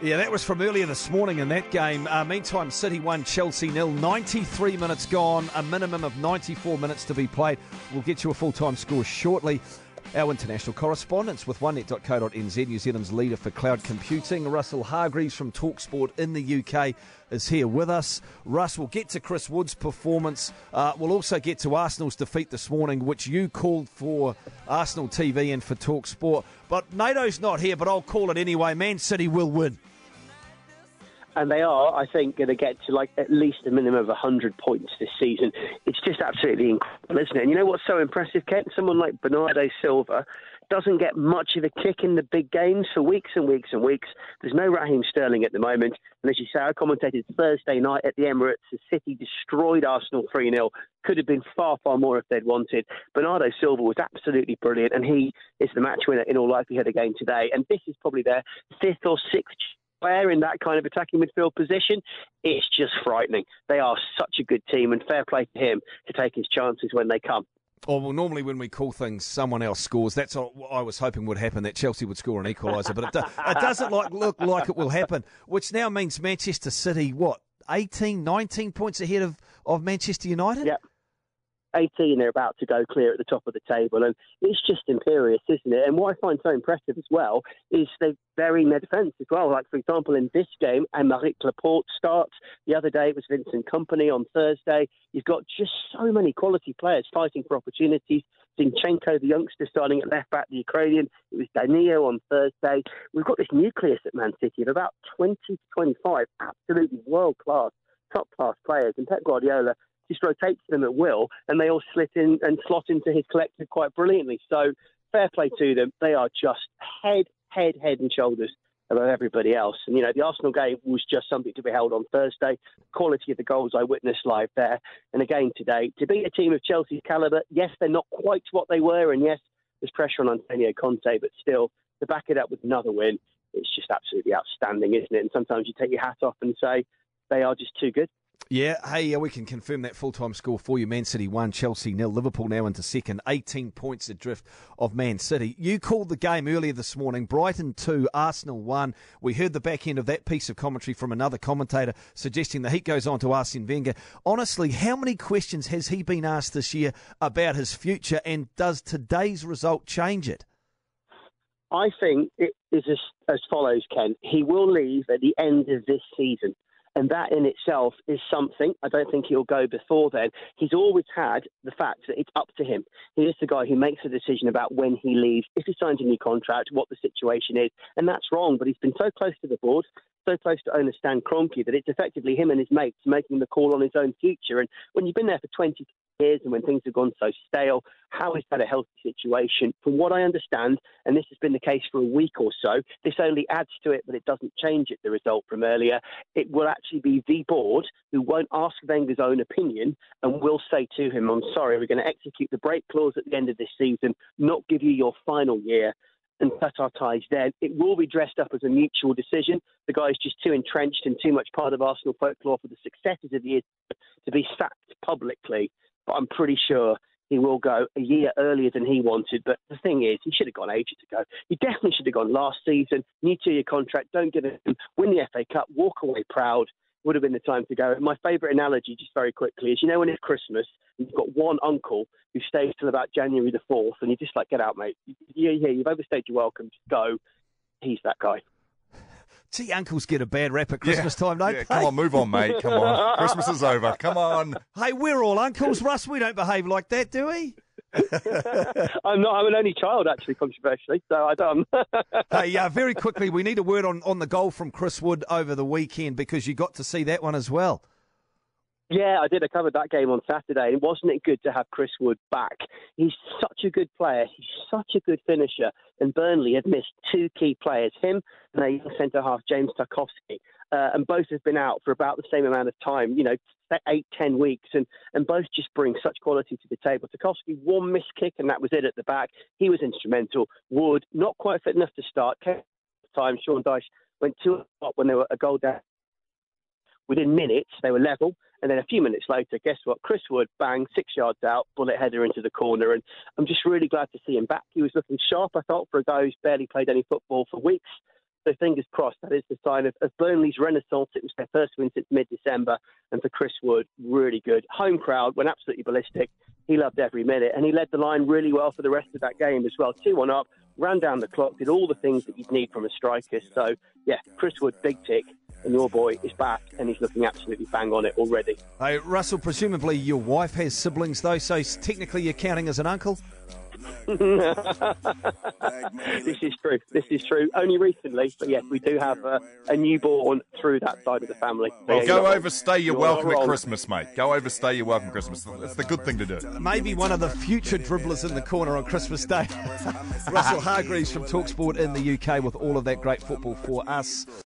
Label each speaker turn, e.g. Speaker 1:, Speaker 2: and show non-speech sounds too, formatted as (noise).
Speaker 1: Yeah, that was from earlier this morning in that game. Uh, meantime, City won Chelsea nil. 93 minutes gone, a minimum of 94 minutes to be played. We'll get you a full time score shortly. Our international correspondence with onenet.co.nz, New Zealand's leader for cloud computing, Russell Hargreaves from Talksport in the UK, is here with us. Russ, we'll get to Chris Wood's performance. Uh, we'll also get to Arsenal's defeat this morning, which you called for Arsenal TV and for Talksport. But NATO's not here, but I'll call it anyway. Man City will win
Speaker 2: and they are, I think, going to get to like at least a minimum of 100 points this season. It's just absolutely incredible, isn't it? And you know what's so impressive, Kent? Someone like Bernardo Silva doesn't get much of a kick in the big games for weeks and weeks and weeks. There's no Raheem Sterling at the moment. And as you say, I commentated Thursday night at the Emirates. The City destroyed Arsenal 3 0. Could have been far, far more if they'd wanted. Bernardo Silva was absolutely brilliant, and he is the match winner in all likelihood again today. And this is probably their fifth or sixth player in that kind of attacking midfield position, it's just frightening. They are such a good team, and fair play to him to take his chances when they come.
Speaker 1: Oh, well, normally when we call things, someone else scores. That's what I was hoping would happen, that Chelsea would score an equaliser. But it, do, it doesn't like, look like it will happen, which now means Manchester City, what, 18, 19 points ahead of, of Manchester United?
Speaker 2: Yep. 18, they're about to go clear at the top of the table. And it's just imperious, isn't it? And what I find so impressive as well is they're varying their defence as well. Like, for example, in this game, Aymeric Laporte starts. The other day it was Vincent Kompany on Thursday. You've got just so many quality players fighting for opportunities. Zinchenko, the youngster, starting at left back, the Ukrainian. It was Danilo on Thursday. We've got this nucleus at Man City of about 20 to 25 absolutely world class, top class players. And Pep Guardiola just rotates them at will, and they all slit in and slot into his collective quite brilliantly. So fair play to them. They are just head, head, head and shoulders above everybody else. And, you know, the Arsenal game was just something to be held on Thursday. Quality of the goals I witnessed live there. And again today, to beat a team of Chelsea's calibre, yes, they're not quite what they were. And yes, there's pressure on Antonio Conte, but still, to back it up with another win, it's just absolutely outstanding, isn't it? And sometimes you take your hat off and say, they are just too good.
Speaker 1: Yeah, hey, we can confirm that full time score for you. Man City 1, Chelsea nil. Liverpool now into second, 18 points adrift of Man City. You called the game earlier this morning, Brighton 2, Arsenal 1. We heard the back end of that piece of commentary from another commentator suggesting the heat goes on to Arsene Wenger. Honestly, how many questions has he been asked this year about his future, and does today's result change it?
Speaker 2: I think it is as, as follows, Ken. He will leave at the end of this season. And that in itself is something. I don't think he'll go before then. He's always had the fact that it's up to him. He is the guy who makes a decision about when he leaves, if he signs a new contract, what the situation is. And that's wrong, but he's been so close to the board, so close to owner Stan Kroenke that it's effectively him and his mates making the call on his own future. And when you've been there for 20 years and when things have gone so stale, how is that a healthy situation? From what I understand, and this has been the case for a week or so, this only adds to it, but it doesn't change it, the result from earlier. It will actually be the board who won't ask Wenger's own opinion and will say to him, I'm sorry, we're going to execute the break clause at the end of this season, not give you your final year and cut our ties then. It will be dressed up as a mutual decision. The guy's just too entrenched and too much part of Arsenal folklore for the successes of the year to be sacked publicly. But I'm pretty sure he will go a year earlier than he wanted. But the thing is, he should have gone ages ago. He definitely should have gone last season. New two-year contract. Don't give him. Win the FA Cup. Walk away proud would have been the time to go. My favourite analogy, just very quickly, is you know when it's Christmas, you've got one uncle who stays till about January the 4th, and you just like, get out, mate. Yeah, yeah, you've overstayed your welcome. Just go. He's that guy.
Speaker 1: See, uncles get a bad rap at Christmas yeah. time, don't yeah,
Speaker 3: they? Come on, move on, mate. Come on. (laughs) Christmas is over. Come on.
Speaker 1: Hey, we're all uncles, Russ. We don't behave like that, do we? (laughs)
Speaker 2: I'm not. I'm an only child, actually, controversially. So I don't. (laughs)
Speaker 1: hey, uh, very quickly, we need a word on, on the goal from Chris Wood over the weekend because you got to see that one as well.
Speaker 2: Yeah, I did. I covered that game on Saturday. And wasn't it good to have Chris Wood back? He's such a good player. He's such a good finisher. And Burnley had missed two key players, him and their centre half, James Tarkowski. Uh, and both have been out for about the same amount of time, you know, eight, ten weeks, and, and both just bring such quality to the table. Tarkowski, one missed kick, and that was it at the back. He was instrumental. Wood, not quite fit enough to start. Time, Sean Dyche went two up when they were a goal down. Within minutes, they were level. And then a few minutes later, guess what? Chris Wood, bang, six yards out, bullet header into the corner. And I'm just really glad to see him back. He was looking sharp, I thought, for a guy who's barely played any football for weeks So fingers crossed that is the sign of, of Burnley's renaissance. It was their first win since mid-December, and for Chris Wood, really good. Home crowd went absolutely ballistic. He loved every minute, and he led the line really well for the rest of that game as well. Two one up, ran down the clock, did all the things that you'd need from a striker. So yeah, Chris Wood, big tick your boy is back and he's looking absolutely bang on it already.
Speaker 1: Hey, Russell, presumably your wife has siblings though, so technically you're counting as an uncle? (laughs)
Speaker 2: this is true. This is true. Only recently, but yes, we do have a, a newborn through that side of the family.
Speaker 3: Well,
Speaker 2: yeah,
Speaker 3: go
Speaker 2: you're-
Speaker 3: overstay your
Speaker 2: you're
Speaker 3: welcome at. Christmas, mate. Go overstay your welcome at Christmas. It's the good thing to do.
Speaker 1: Maybe one of the future dribblers in the corner on Christmas Day. (laughs) Russell Hargreaves from Talksport in the UK with all of that great football for us.